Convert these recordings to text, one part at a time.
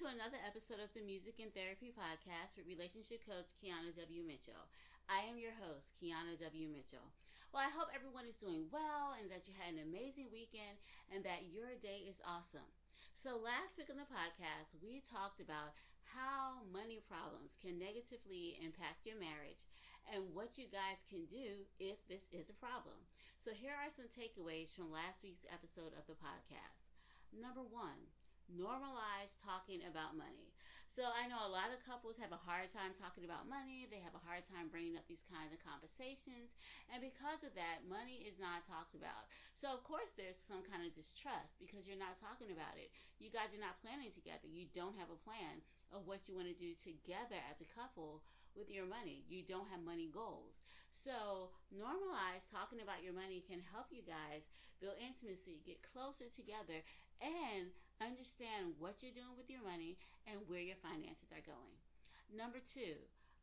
To another episode of the Music and Therapy Podcast with relationship coach Keana W. Mitchell. I am your host, Keana W. Mitchell. Well, I hope everyone is doing well and that you had an amazing weekend and that your day is awesome. So, last week on the podcast, we talked about how money problems can negatively impact your marriage and what you guys can do if this is a problem. So, here are some takeaways from last week's episode of the podcast. Number one, normalize talking about money. So I know a lot of couples have a hard time talking about money. They have a hard time bringing up these kinds of conversations. And because of that, money is not talked about. So of course there's some kind of distrust because you're not talking about it. You guys are not planning together. You don't have a plan of what you want to do together as a couple with your money. You don't have money goals. So normalize talking about your money can help you guys build intimacy, get closer together, and understand what you're doing with your money and where your finances are going. Number two,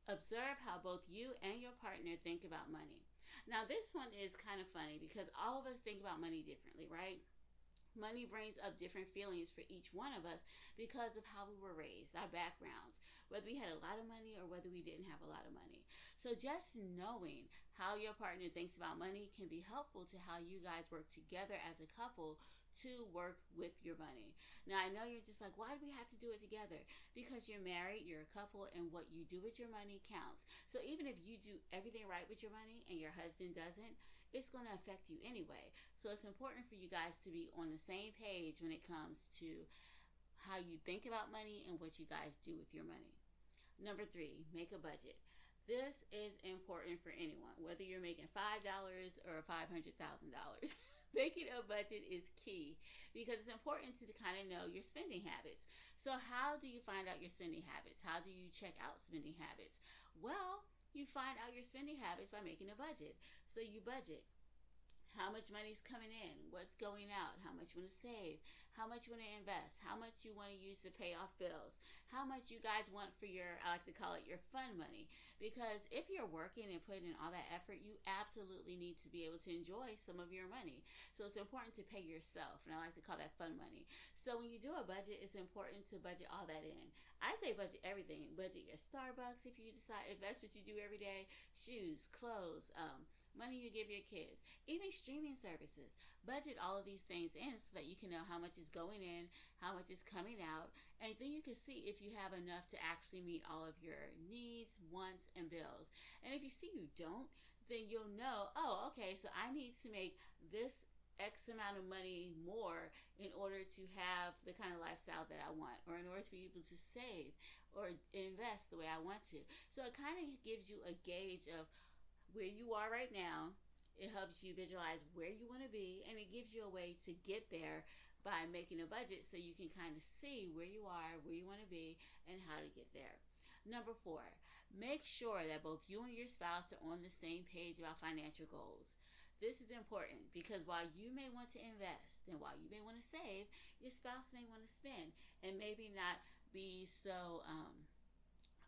observe how both you and your partner think about money. Now, this one is kind of funny because all of us think about money differently, right? Money brings up different feelings for each one of us because of how we were raised, our backgrounds, whether we had a lot of money or whether we didn't have a lot of money. So, just knowing how your partner thinks about money can be helpful to how you guys work together as a couple to work with your money. Now, I know you're just like, why do we have to do it together? Because you're married, you're a couple, and what you do with your money counts. So, even if you do everything right with your money and your husband doesn't, it's going to affect you anyway. So, it's important for you guys to be on the same page when it comes to how you think about money and what you guys do with your money. Number three, make a budget. This is important for anyone, whether you're making $5 or $500,000. Making a budget is key because it's important to kind of know your spending habits. So, how do you find out your spending habits? How do you check out spending habits? Well, you find out your spending habits by making a budget. So, you budget how much money is coming in, what's going out, how much you want to save, how much you want to invest, how much you want to use to pay off bills, how much you guys want for your, I like to call it your fun money. Because if you're working and putting in all that effort, you absolutely need to be able to enjoy some of your money. So it's important to pay yourself, and I like to call that fun money. So when you do a budget, it's important to budget all that in. I say budget everything. Budget your Starbucks if you decide if that's what you do every day, shoes, clothes, um, money you give your kids, even streaming services. Budget all of these things in so that you can know how much is going in, how much is coming out, and then you can see if you have enough to actually meet all of your needs, wants, and bills. And if you see you don't, then you'll know, oh, okay, so I need to make this X amount of money more in order to have the kind of lifestyle that I want, or in order to be able to save or invest the way I want to. So it kind of gives you a gauge of where you are right now. It helps you visualize where you want to be, and it gives you a way to get there by making a budget so you can kind of see where you are, where you want to be, and how to get there. Number four, make sure that both you and your spouse are on the same page about financial goals. This is important because while you may want to invest and while you may want to save, your spouse may want to spend and maybe not be so um,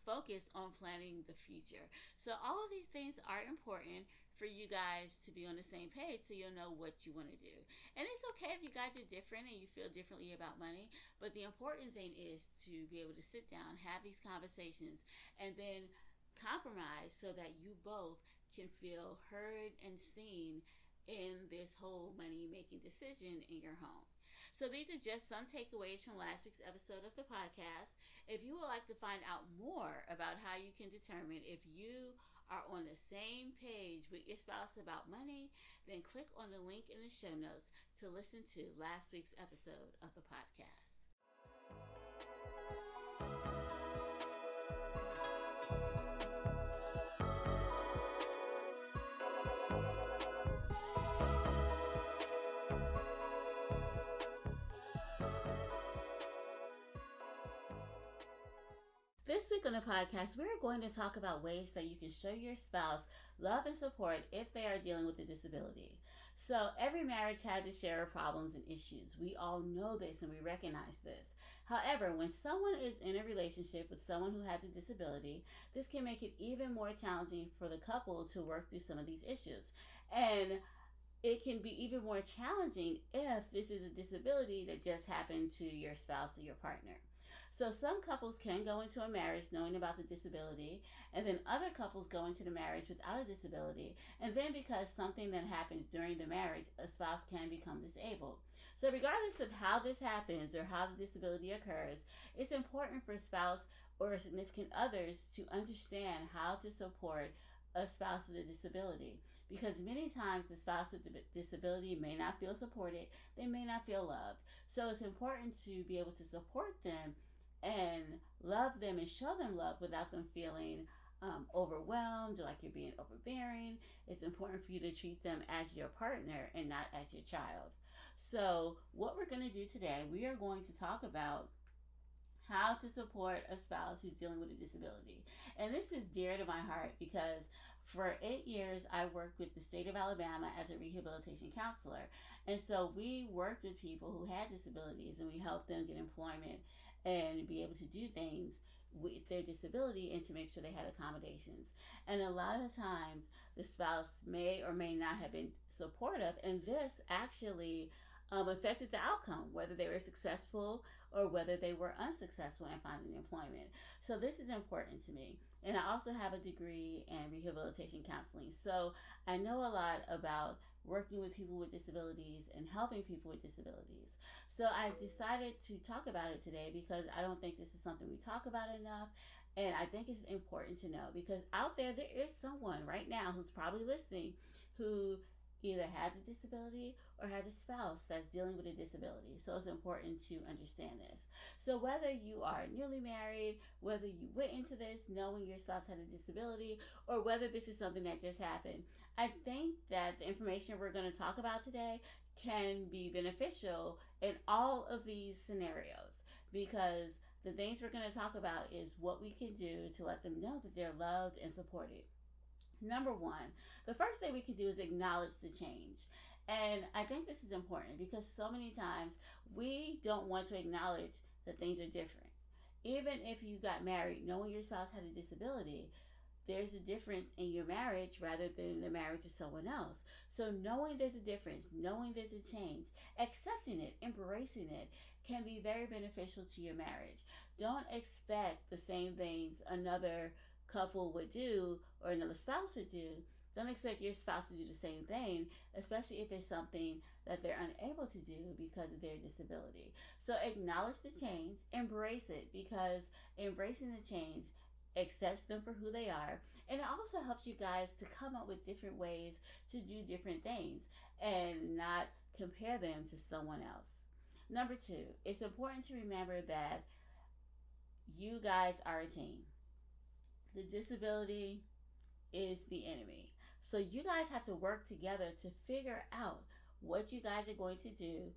focus on planning the future. So, all of these things are important for you guys to be on the same page so you'll know what you want to do. And it's okay if you guys are different and you feel differently about money, but the important thing is to be able to sit down, have these conversations, and then compromise so that you both can feel heard and seen in this whole money making decision in your home. So these are just some takeaways from last week's episode of the podcast. If you would like to find out more about how you can determine if you are on the same page with your spouse about money, then click on the link in the show notes to listen to last week's episode of the podcast. On the podcast, we're going to talk about ways that you can show your spouse love and support if they are dealing with a disability. So, every marriage has its share of problems and issues. We all know this and we recognize this. However, when someone is in a relationship with someone who has a disability, this can make it even more challenging for the couple to work through some of these issues. And it can be even more challenging if this is a disability that just happened to your spouse or your partner. So some couples can go into a marriage knowing about the disability, and then other couples go into the marriage without a disability, and then because something that happens during the marriage, a spouse can become disabled. So regardless of how this happens or how the disability occurs, it's important for a spouse or significant others to understand how to support a spouse with a disability because many times the spouse with a disability may not feel supported, they may not feel loved. So it's important to be able to support them and love them and show them love without them feeling um, overwhelmed or like you're being overbearing. It's important for you to treat them as your partner and not as your child. So, what we're going to do today, we are going to talk about how to support a spouse who's dealing with a disability. And this is dear to my heart because for eight years, I worked with the state of Alabama as a rehabilitation counselor. And so we worked with people who had disabilities and we helped them get employment and be able to do things with their disability and to make sure they had accommodations. And a lot of times, the spouse may or may not have been supportive, and this actually um, affected the outcome, whether they were successful or whether they were unsuccessful in finding employment. So, this is important to me. And I also have a degree in rehabilitation counseling. So, I know a lot about working with people with disabilities and helping people with disabilities. So, I decided to talk about it today because I don't think this is something we talk about enough. And I think it's important to know because out there, there is someone right now who's probably listening who either has a disability or has a spouse that's dealing with a disability. So it's important to understand this. So whether you are newly married, whether you went into this knowing your spouse had a disability, or whether this is something that just happened, I think that the information we're going to talk about today can be beneficial in all of these scenarios because the things we're going to talk about is what we can do to let them know that they're loved and supported. Number one, the first thing we can do is acknowledge the change. And I think this is important because so many times we don't want to acknowledge that things are different. Even if you got married knowing your spouse had a disability, there's a difference in your marriage rather than the marriage of someone else. So, knowing there's a difference, knowing there's a change, accepting it, embracing it can be very beneficial to your marriage. Don't expect the same things another couple would do or another spouse would do, don't expect your spouse to do the same thing, especially if it's something that they're unable to do because of their disability. So acknowledge the change, embrace it because embracing the change accepts them for who they are. And it also helps you guys to come up with different ways to do different things and not compare them to someone else. Number two, it's important to remember that you guys are a team the disability is the enemy. So you guys have to work together to figure out what you guys are going to do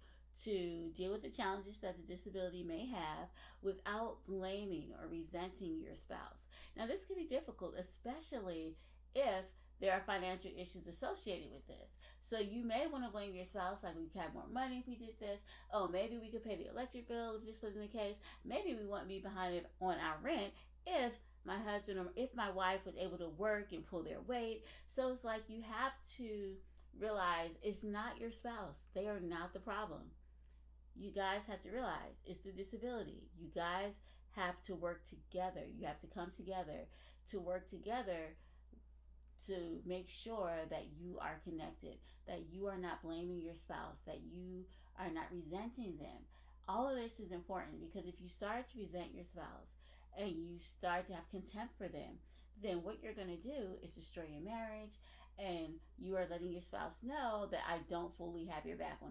to deal with the challenges that the disability may have without blaming or resenting your spouse. Now, this can be difficult, especially if there are financial issues associated with this. So you may want to blame your spouse, like we could have more money if we did this. Oh, maybe we could pay the electric bill if this wasn't the case. Maybe we wouldn't be behind on our rent if my husband or if my wife was able to work and pull their weight. So it's like you have to realize it's not your spouse. They are not the problem. You guys have to realize it's the disability. You guys have to work together. You have to come together to work together to make sure that you are connected, that you are not blaming your spouse, that you are not resenting them. All of this is important because if you start to resent your spouse, and you start to have contempt for them, then what you're going to do is destroy your marriage and you are letting your spouse know that I don't fully have your back 100%.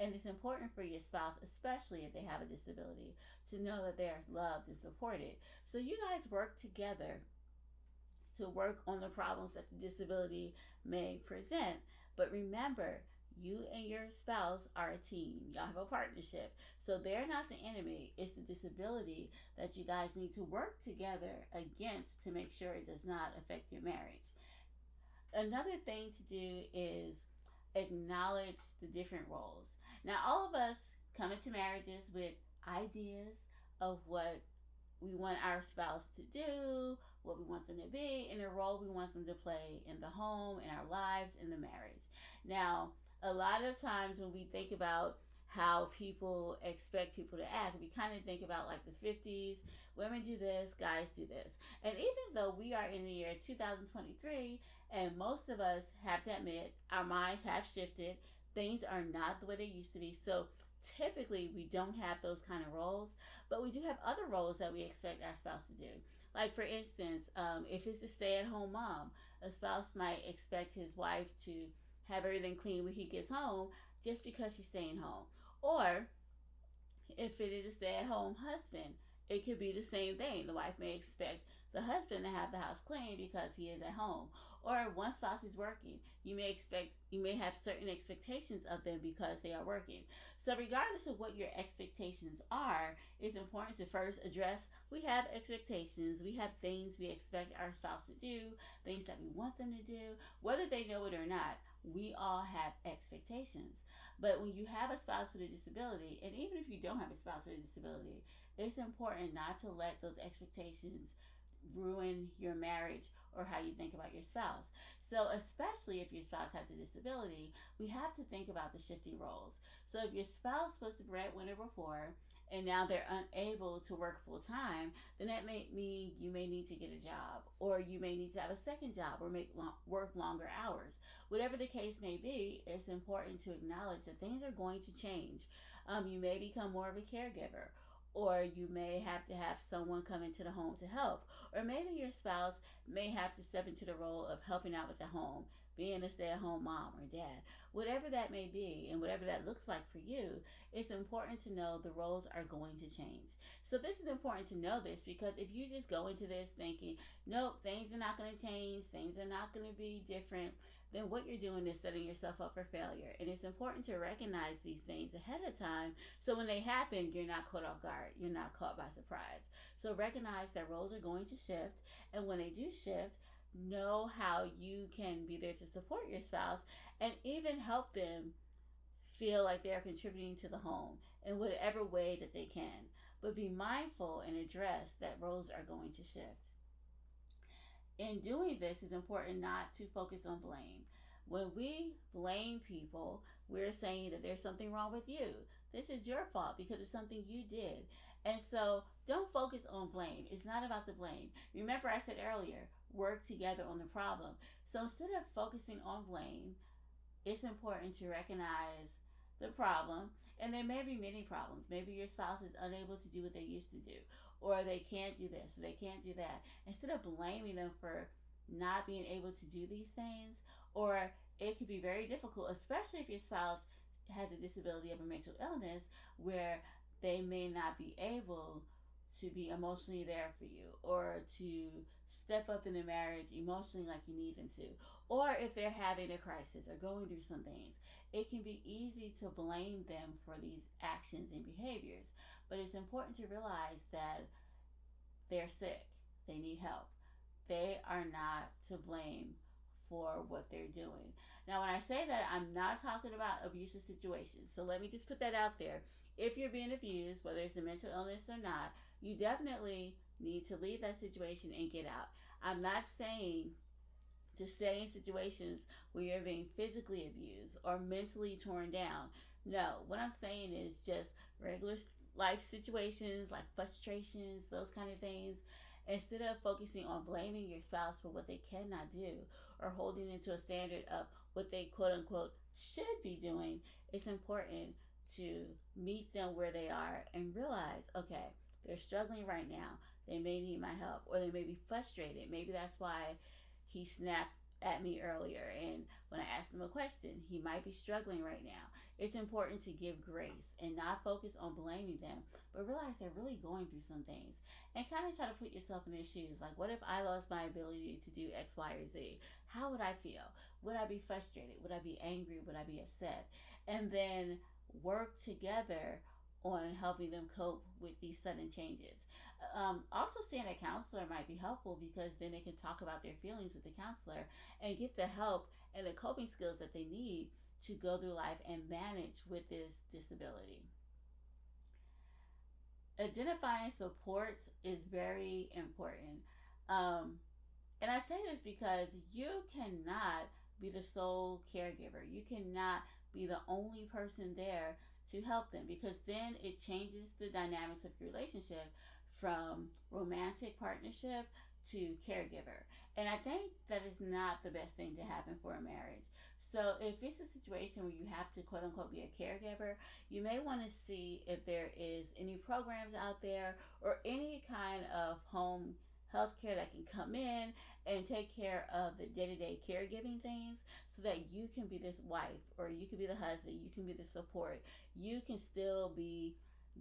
And it's important for your spouse, especially if they have a disability, to know that they are loved and supported. So you guys work together to work on the problems that the disability may present. But remember, you and your spouse are a team. Y'all have a partnership. So they're not the enemy. It's the disability that you guys need to work together against to make sure it does not affect your marriage. Another thing to do is acknowledge the different roles. Now, all of us come into marriages with ideas of what we want our spouse to do, what we want them to be, and the role we want them to play in the home, in our lives, in the marriage. Now, a lot of times when we think about how people expect people to act. We kind of think about like the 50s women do this, guys do this. And even though we are in the year 2023, and most of us have to admit our minds have shifted, things are not the way they used to be. So typically we don't have those kind of roles, but we do have other roles that we expect our spouse to do. Like, for instance, um, if it's a stay at home mom, a spouse might expect his wife to have everything clean when he gets home just because she's staying home. Or if it is a stay at home husband, it could be the same thing. The wife may expect the husband to have the house clean because he is at home. Or one spouse is working. You may expect you may have certain expectations of them because they are working. So regardless of what your expectations are, it's important to first address we have expectations. We have things we expect our spouse to do, things that we want them to do, whether they know it or not. We all have expectations. But when you have a spouse with a disability, and even if you don't have a spouse with a disability, it's important not to let those expectations ruin your marriage or how you think about your spouse. So, especially if your spouse has a disability, we have to think about the shifting roles. So, if your spouse was the breadwinner before and now they're unable to work full time, then that may mean you may need to get a job or you may need to have a second job or make work longer hours. Whatever the case may be, it's important to acknowledge that things are going to change. Um, you may become more of a caregiver or you may have to have someone come into the home to help, or maybe your spouse may have to step into the role of helping out with the home, being a stay at home mom or dad. Whatever that may be, and whatever that looks like for you, it's important to know the roles are going to change. So, this is important to know this because if you just go into this thinking, nope, things are not going to change, things are not going to be different, then what you're doing is setting yourself up for failure. And it's important to recognize these things ahead of time so when they happen, you're not caught off guard, you're not caught by surprise. So recognize that roles are going to shift, and when they do shift, know how you can be there to support your spouse and even help them feel like they are contributing to the home in whatever way that they can. But be mindful and address that roles are going to shift in doing this, it's important not to focus on blame. When we blame people, we're saying that there's something wrong with you. This is your fault because it's something you did. And so don't focus on blame. It's not about the blame. Remember, I said earlier, work together on the problem. So instead of focusing on blame, it's important to recognize the problem. And there may be many problems. Maybe your spouse is unable to do what they used to do, or they can't do this, or they can't do that. Instead of blaming them for not being able to do these things, or it could be very difficult, especially if your spouse has a disability of a mental illness where they may not be able to be emotionally there for you or to step up in the marriage emotionally like you need them to. Or if they're having a crisis or going through some things, it can be easy to blame them for these actions and behaviors. But it's important to realize that they're sick, they need help. They are not to blame for what they're doing. Now, when I say that, I'm not talking about abusive situations. So let me just put that out there. If you're being abused, whether it's a mental illness or not, you definitely need to leave that situation and get out. I'm not saying to stay in situations where you're being physically abused or mentally torn down. No, what I'm saying is just regular life situations like frustrations, those kind of things. Instead of focusing on blaming your spouse for what they cannot do or holding them to a standard of what they quote unquote should be doing, it's important to meet them where they are and realize okay, they're struggling right now. They may need my help or they may be frustrated. Maybe that's why he snapped at me earlier and when I asked him a question, he might be struggling right now. It's important to give grace and not focus on blaming them, but realize they're really going through some things and kind of try to put yourself in their shoes. Like, what if I lost my ability to do X, Y, or Z? How would I feel? Would I be frustrated? Would I be angry? Would I be upset? And then work together on helping them cope with these sudden changes. Um, also, seeing a counselor might be helpful because then they can talk about their feelings with the counselor and get the help and the coping skills that they need to go through life and manage with this disability. Identifying supports is very important. Um, and I say this because you cannot be the sole caregiver. You cannot be the only person there to help them because then it changes the dynamics of your relationship from romantic partnership to caregiver. And I think that is not the best thing to happen for a marriage. So if it's a situation where you have to quote unquote be a caregiver, you may want to see if there is any programs out there or any kind of home health care that can come in and take care of the day-to-day caregiving things so that you can be this wife or you can be the husband you can be the support. You can still be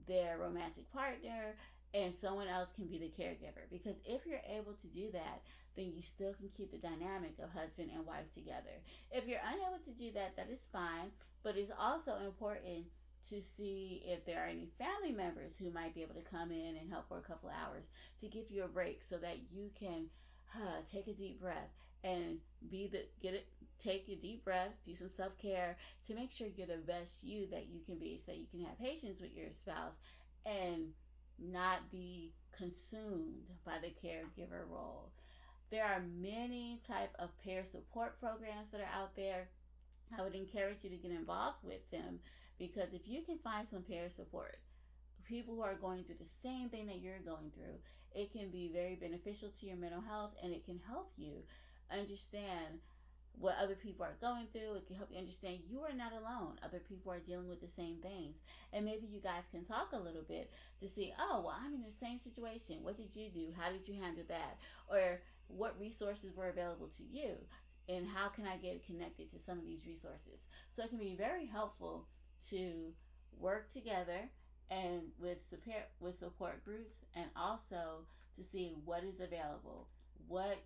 their romantic partner and someone else can be the caregiver. Because if you're able to do that then you still can keep the dynamic of husband and wife together. If you're unable to do that that is fine but it's also important to see if there are any family members who might be able to come in and help for a couple hours to give you a break so that you can uh, take a deep breath and be the get it take a deep breath do some self-care to make sure you're the best you that you can be so you can have patience with your spouse and not be consumed by the caregiver role. There are many type of peer support programs that are out there. I would encourage you to get involved with them because if you can find some peer support, people who are going through the same thing that you're going through, it can be very beneficial to your mental health and it can help you understand what other people are going through. It can help you understand you are not alone. Other people are dealing with the same things. And maybe you guys can talk a little bit to see, oh, well, I'm in the same situation. What did you do? How did you handle that? Or what resources were available to you? And how can I get connected to some of these resources? So it can be very helpful to work together and with support with support groups and also to see what is available what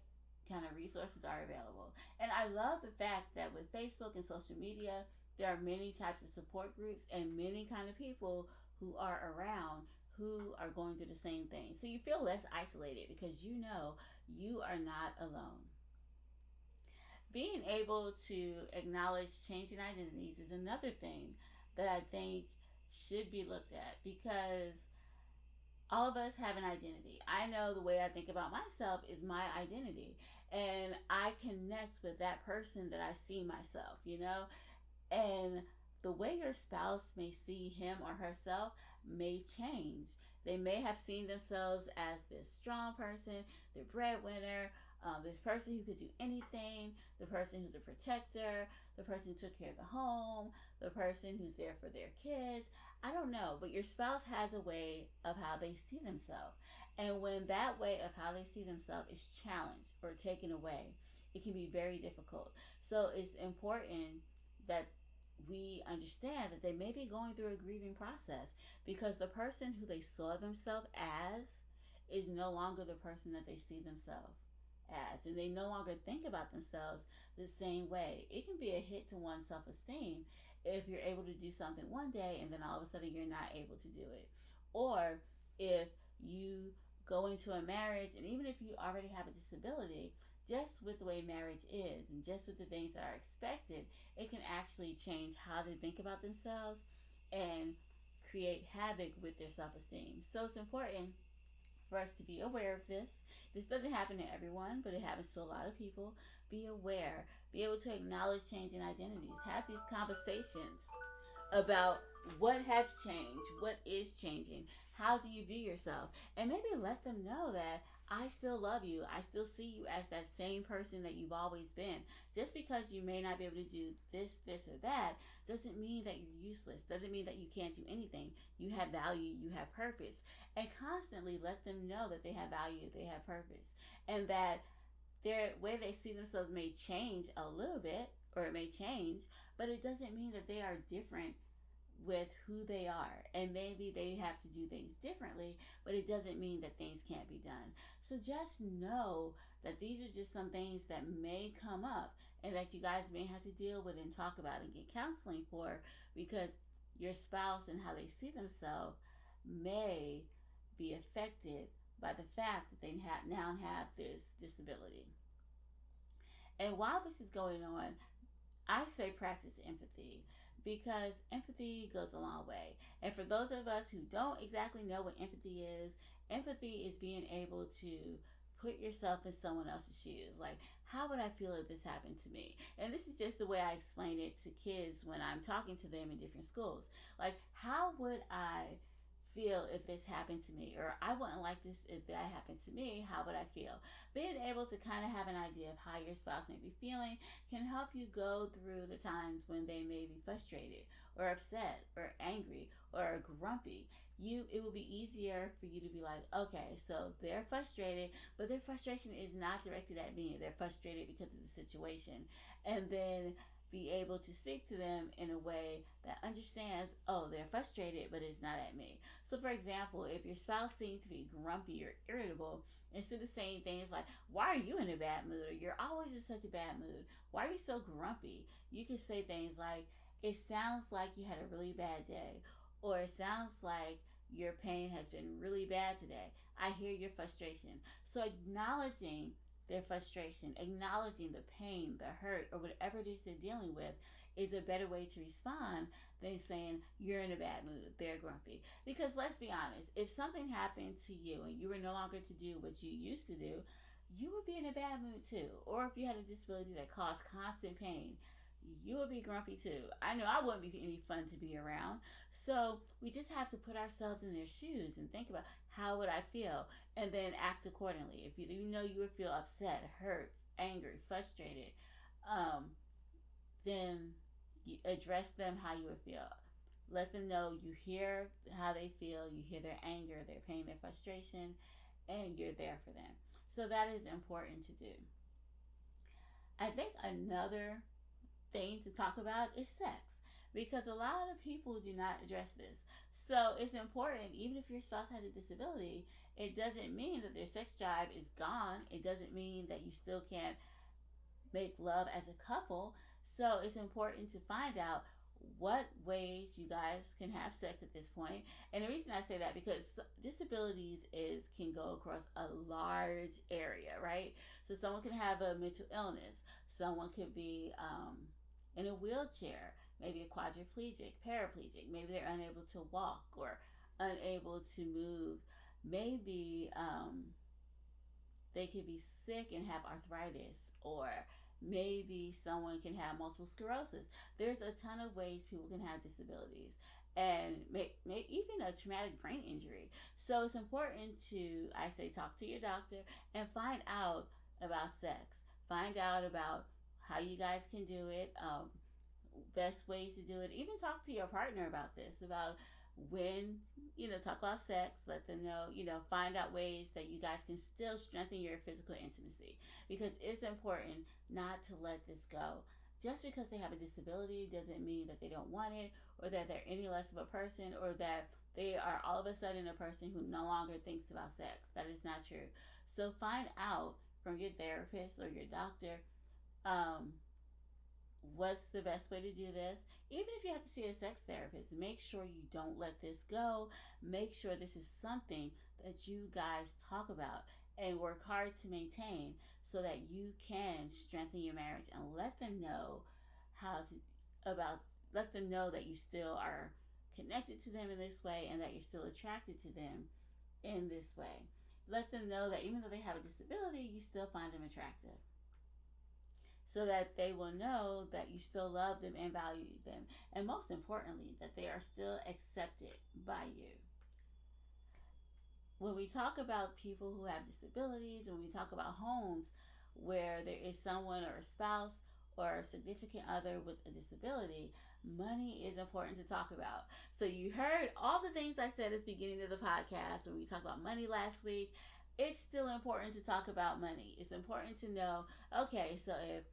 kind of resources are available. And i love the fact that with facebook and social media there are many types of support groups and many kind of people who are around who are going through the same thing. So you feel less isolated because you know you are not alone. Being able to acknowledge changing identities is another thing that I think should be looked at because all of us have an identity. I know the way I think about myself is my identity, and I connect with that person that I see myself, you know? And the way your spouse may see him or herself may change. They may have seen themselves as this strong person, the breadwinner, um, this person who could do anything, the person who's a protector, the person who took care of the home, the person who's there for their kids. I don't know, but your spouse has a way of how they see themselves. And when that way of how they see themselves is challenged or taken away, it can be very difficult. So it's important that we understand that they may be going through a grieving process because the person who they saw themselves as is no longer the person that they see themselves as and they no longer think about themselves the same way. It can be a hit to one's self-esteem if you're able to do something one day and then all of a sudden you're not able to do it. Or if you go into a marriage and even if you already have a disability just with the way marriage is and just with the things that are expected it can actually change how they think about themselves and create havoc with their self-esteem. So it's important for us to be aware of this. This doesn't happen to everyone, but it happens to a lot of people. Be aware, be able to acknowledge changing identities, have these conversations about what has changed, what is changing, how do you view yourself, and maybe let them know that I still love you. I still see you as that same person that you've always been. Just because you may not be able to do this, this, or that doesn't mean that you're useless. Doesn't mean that you can't do anything. You have value, you have purpose. And constantly let them know that they have value, they have purpose. And that their way they see themselves may change a little bit, or it may change, but it doesn't mean that they are different with who they are. And maybe they have to do things differently, but it doesn't mean that things can't be done. So just know that these are just some things that may come up and that you guys may have to deal with and talk about and get counseling for because your spouse and how they see themselves may be affected by the fact that they have now have this disability. And while this is going on, I say practice empathy because empathy goes a long way. And for those of us who don't exactly know what empathy is, empathy is being able to put yourself in someone else's shoes. Like, how would I feel if this happened to me? And this is just the way I explain it to kids when I'm talking to them in different schools. Like, how would I feel if this happened to me? Or I wouldn't like this if that happened to me. How would I feel? Being able to kind of have an idea of how your spouse may be feeling can help you go through the times when they may be frustrated or upset or angry or grumpy you it will be easier for you to be like okay so they're frustrated but their frustration is not directed at me they're frustrated because of the situation and then be able to speak to them in a way that understands oh they're frustrated but it's not at me. So for example if your spouse seems to be grumpy or irritable instead of saying things like why are you in a bad mood? Or you're always in such a bad mood. Why are you so grumpy? You can say things like it sounds like you had a really bad day. Or it sounds like your pain has been really bad today. I hear your frustration. So, acknowledging their frustration, acknowledging the pain, the hurt, or whatever it is they're dealing with is a better way to respond than saying you're in a bad mood, they're grumpy. Because let's be honest, if something happened to you and you were no longer to do what you used to do, you would be in a bad mood too. Or if you had a disability that caused constant pain, you would be grumpy too. I know I wouldn't be any fun to be around. So we just have to put ourselves in their shoes and think about how would I feel and then act accordingly. If you, you know you would feel upset, hurt, angry, frustrated, um, then you address them how you would feel. Let them know you hear how they feel, you hear their anger, their pain, their frustration, and you're there for them. So that is important to do. I think another thing to talk about is sex because a lot of people do not address this. So it's important, even if your spouse has a disability, it doesn't mean that their sex drive is gone. It doesn't mean that you still can't make love as a couple. So it's important to find out what ways you guys can have sex at this point. And the reason I say that because disabilities is can go across a large area, right? So someone can have a mental illness. Someone could be um, in a wheelchair, maybe a quadriplegic, paraplegic, maybe they're unable to walk or unable to move, maybe um, they could be sick and have arthritis or maybe someone can have multiple sclerosis. There's a ton of ways people can have disabilities and may, may, even a traumatic brain injury. So it's important to i say talk to your doctor and find out about sex. Find out about how you guys can do it, um, best ways to do it. Even talk to your partner about this, about when, you know, talk about sex, let them know, you know, find out ways that you guys can still strengthen your physical intimacy because it's important not to let this go. Just because they have a disability doesn't mean that they don't want it or that they're any less of a person or that they are all of a sudden a person who no longer thinks about sex. That is not true. So find out from your therapist or your doctor um, what's the best way to do this? Even if you have to see a sex therapist, make sure you don't let this go. Make sure this is something that you guys talk about and work hard to maintain so that you can strengthen your marriage and let them know how to about let them know that you still are connected to them in this way and that you're still attracted to them in this way. Let them know that even though they have a disability, you still find them attractive so that they will know that you still love them and value them. And most importantly, that they are still accepted by you. When we talk about people who have disabilities, when we talk about homes where there is someone or a spouse or a significant other with a disability, money is important to talk about. So you heard all the things I said at the beginning of the podcast when we talked about money last week. It's still important to talk about money. It's important to know, okay, so if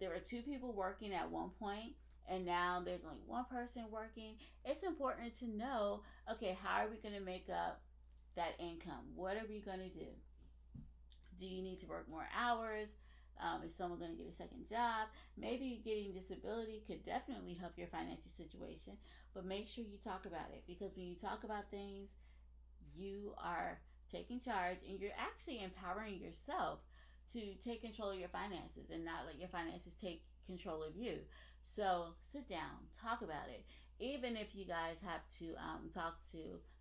there were two people working at one point and now there's only one person working. It's important to know okay how are we going to make up that income? What are we going to do? Do you need to work more hours? Um, is someone going to get a second job? Maybe getting disability could definitely help your financial situation but make sure you talk about it because when you talk about things you are taking charge and you're actually empowering yourself to take control of your finances and not let your finances take control of you. So sit down, talk about it. Even if you guys have to um, talk to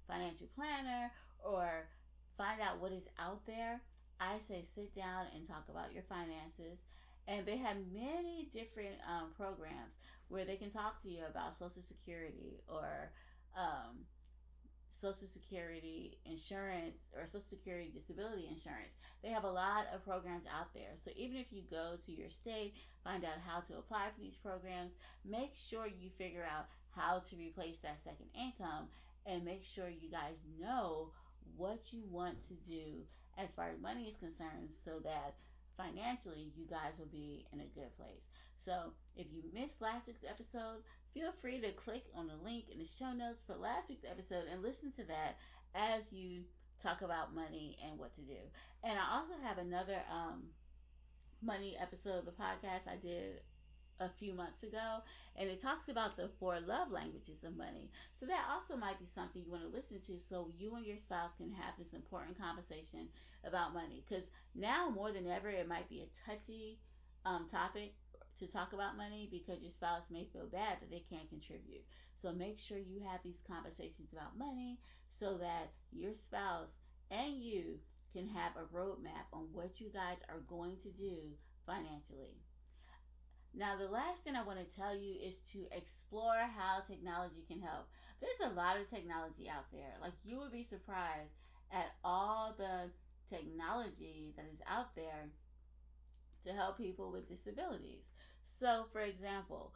financial planner or find out what is out there, I say sit down and talk about your finances. And they have many different um, programs where they can talk to you about Social Security or um, Social Security insurance or Social Security disability insurance. They have a lot of programs out there. So even if you go to your state, find out how to apply for these programs, make sure you figure out how to replace that second income and make sure you guys know what you want to do as far as money is concerned so that financially you guys will be in a good place. So if you missed last week's episode, feel free to click on the link in the show notes for last week's episode and listen to that as you talk about money and what to do. And I also have another um, money episode of the podcast I did a few months ago, and it talks about the four love languages of money. So that also might be something you want to listen to so you and your spouse can have this important conversation about money. Because now more than ever, it might be a touchy um, topic to talk about money because your spouse may feel bad that they can't contribute. So make sure you have these conversations about money so that your spouse and you can have a roadmap on what you guys are going to do financially. Now, the last thing I want to tell you is to explore how technology can help. There's a lot of technology out there. Like, you would be surprised at all the technology that is out there to help people with disabilities. So, for example,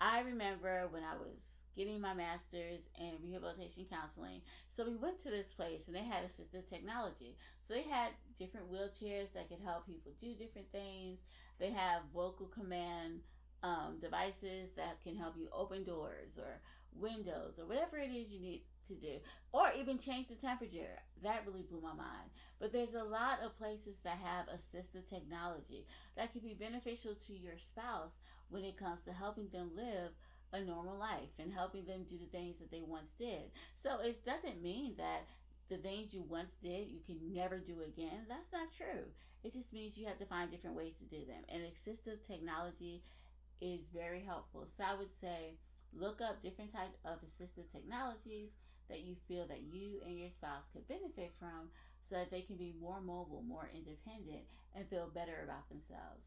I remember when I was getting my master's in rehabilitation counseling. So we went to this place and they had assistive technology. So they had different wheelchairs that could help people do different things. They have vocal command um, devices that can help you open doors or windows or whatever it is you need to do, or even change the temperature. That really blew my mind. But there's a lot of places that have assistive technology that can be beneficial to your spouse when it comes to helping them live a normal life and helping them do the things that they once did. So it doesn't mean that the things you once did you can never do again. That's not true. It just means you have to find different ways to do them. And assistive technology is very helpful. So I would say look up different types of assistive technologies that you feel that you and your spouse could benefit from so that they can be more mobile, more independent, and feel better about themselves.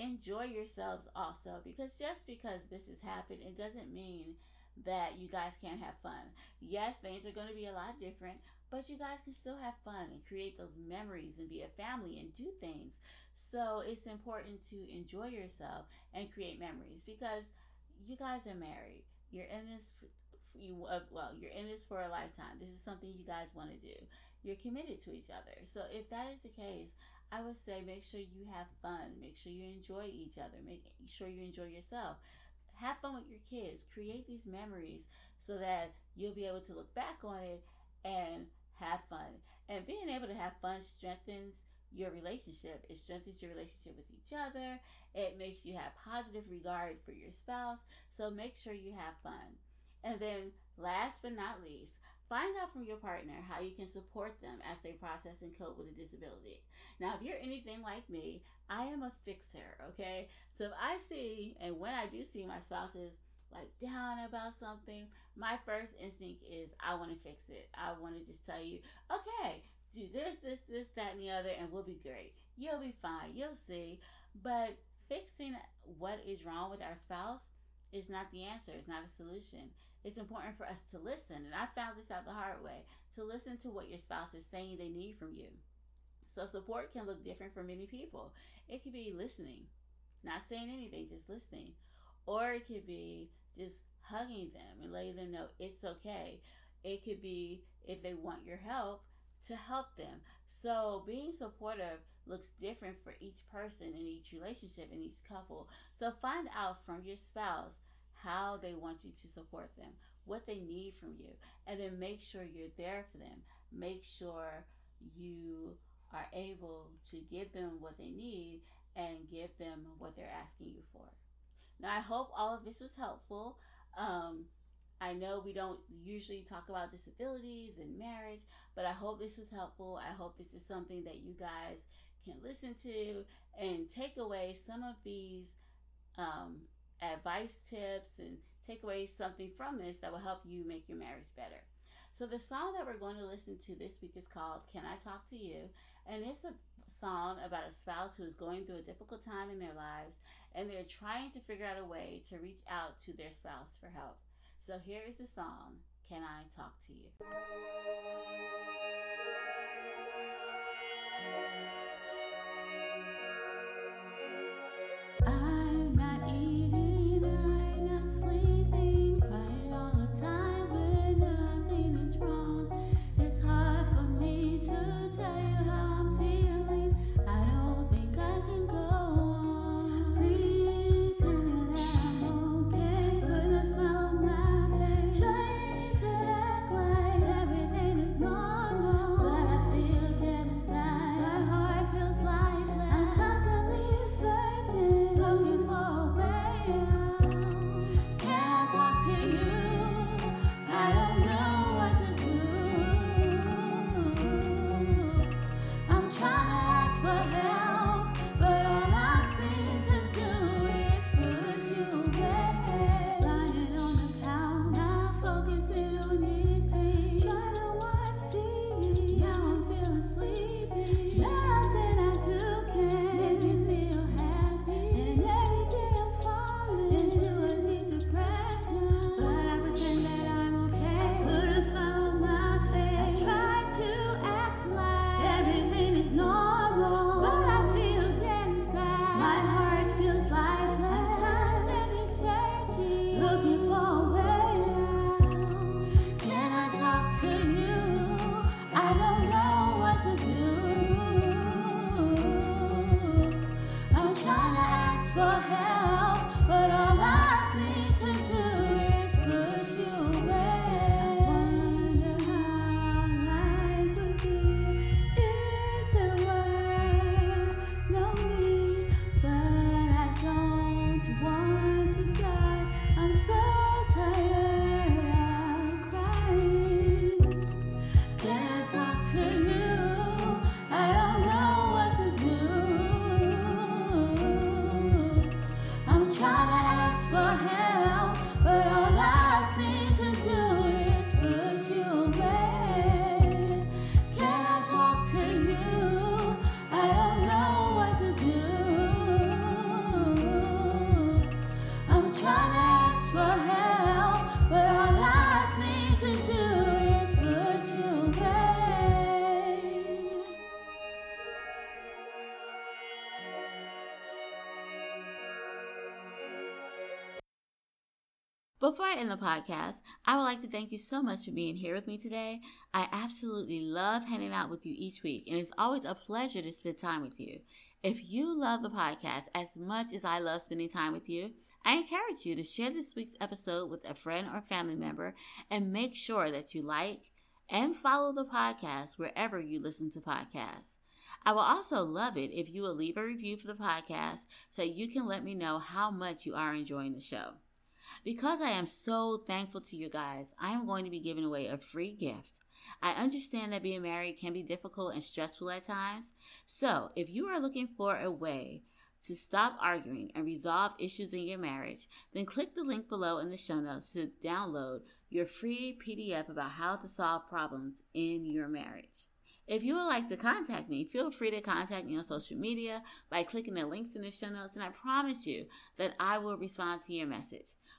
Enjoy yourselves also because just because this has happened, it doesn't mean that you guys can't have fun. Yes, things are going to be a lot different, but you guys can still have fun and create those memories and be a family and do things. So it's important to enjoy yourself and create memories because you guys are married. You're in this you uh, well, you're in this for a lifetime. This is something you guys want to do. You're committed to each other. So if that is the case, I would say make sure you have fun. Make sure you enjoy each other. Make sure you enjoy yourself. Have fun with your kids. Create these memories so that you'll be able to look back on it and have fun. And being able to have fun strengthens your relationship. It strengthens your relationship with each other. It makes you have positive regard for your spouse. So make sure you have fun. And then, last but not least, find out from your partner how you can support them as they process and cope with a disability. Now, if you're anything like me, I am a fixer, okay? So if I see, and when I do see my spouses like down about something, my first instinct is I want to fix it. I want to just tell you, okay, do this, this, this, that, and the other, and we'll be great. You'll be fine. You'll see. But fixing what is wrong with our spouse is not the answer. It's not a solution. It's important for us to listen. And I found this out the hard way to listen to what your spouse is saying they need from you. So support can look different for many people. It could be listening, not saying anything, just listening. Or it could be just hugging them and letting them know it's okay. It could be if they want your help to help them. So being supportive looks different for each person in each relationship in each couple. So find out from your spouse how they want you to support them, what they need from you, and then make sure you're there for them. Make sure you are able to give them what they need and give them what they're asking you for. Now, I hope all of this was helpful. Um, I know we don't usually talk about disabilities and marriage, but I hope this was helpful. I hope this is something that you guys can listen to and take away some of these um, advice tips and take away something from this that will help you make your marriage better. So the song that we're going to listen to this week is called Can I Talk to You? And it's a song about a spouse who is going through a difficult time in their lives and they're trying to figure out a way to reach out to their spouse for help. So here is the song, Can I Talk to You? Before I end the podcast, I would like to thank you so much for being here with me today. I absolutely love hanging out with you each week, and it's always a pleasure to spend time with you. If you love the podcast as much as I love spending time with you, I encourage you to share this week's episode with a friend or family member and make sure that you like and follow the podcast wherever you listen to podcasts. I will also love it if you will leave a review for the podcast so you can let me know how much you are enjoying the show. Because I am so thankful to you guys, I am going to be giving away a free gift. I understand that being married can be difficult and stressful at times. So, if you are looking for a way to stop arguing and resolve issues in your marriage, then click the link below in the show notes to download your free PDF about how to solve problems in your marriage. If you would like to contact me, feel free to contact me on social media by clicking the links in the show notes, and I promise you that I will respond to your message.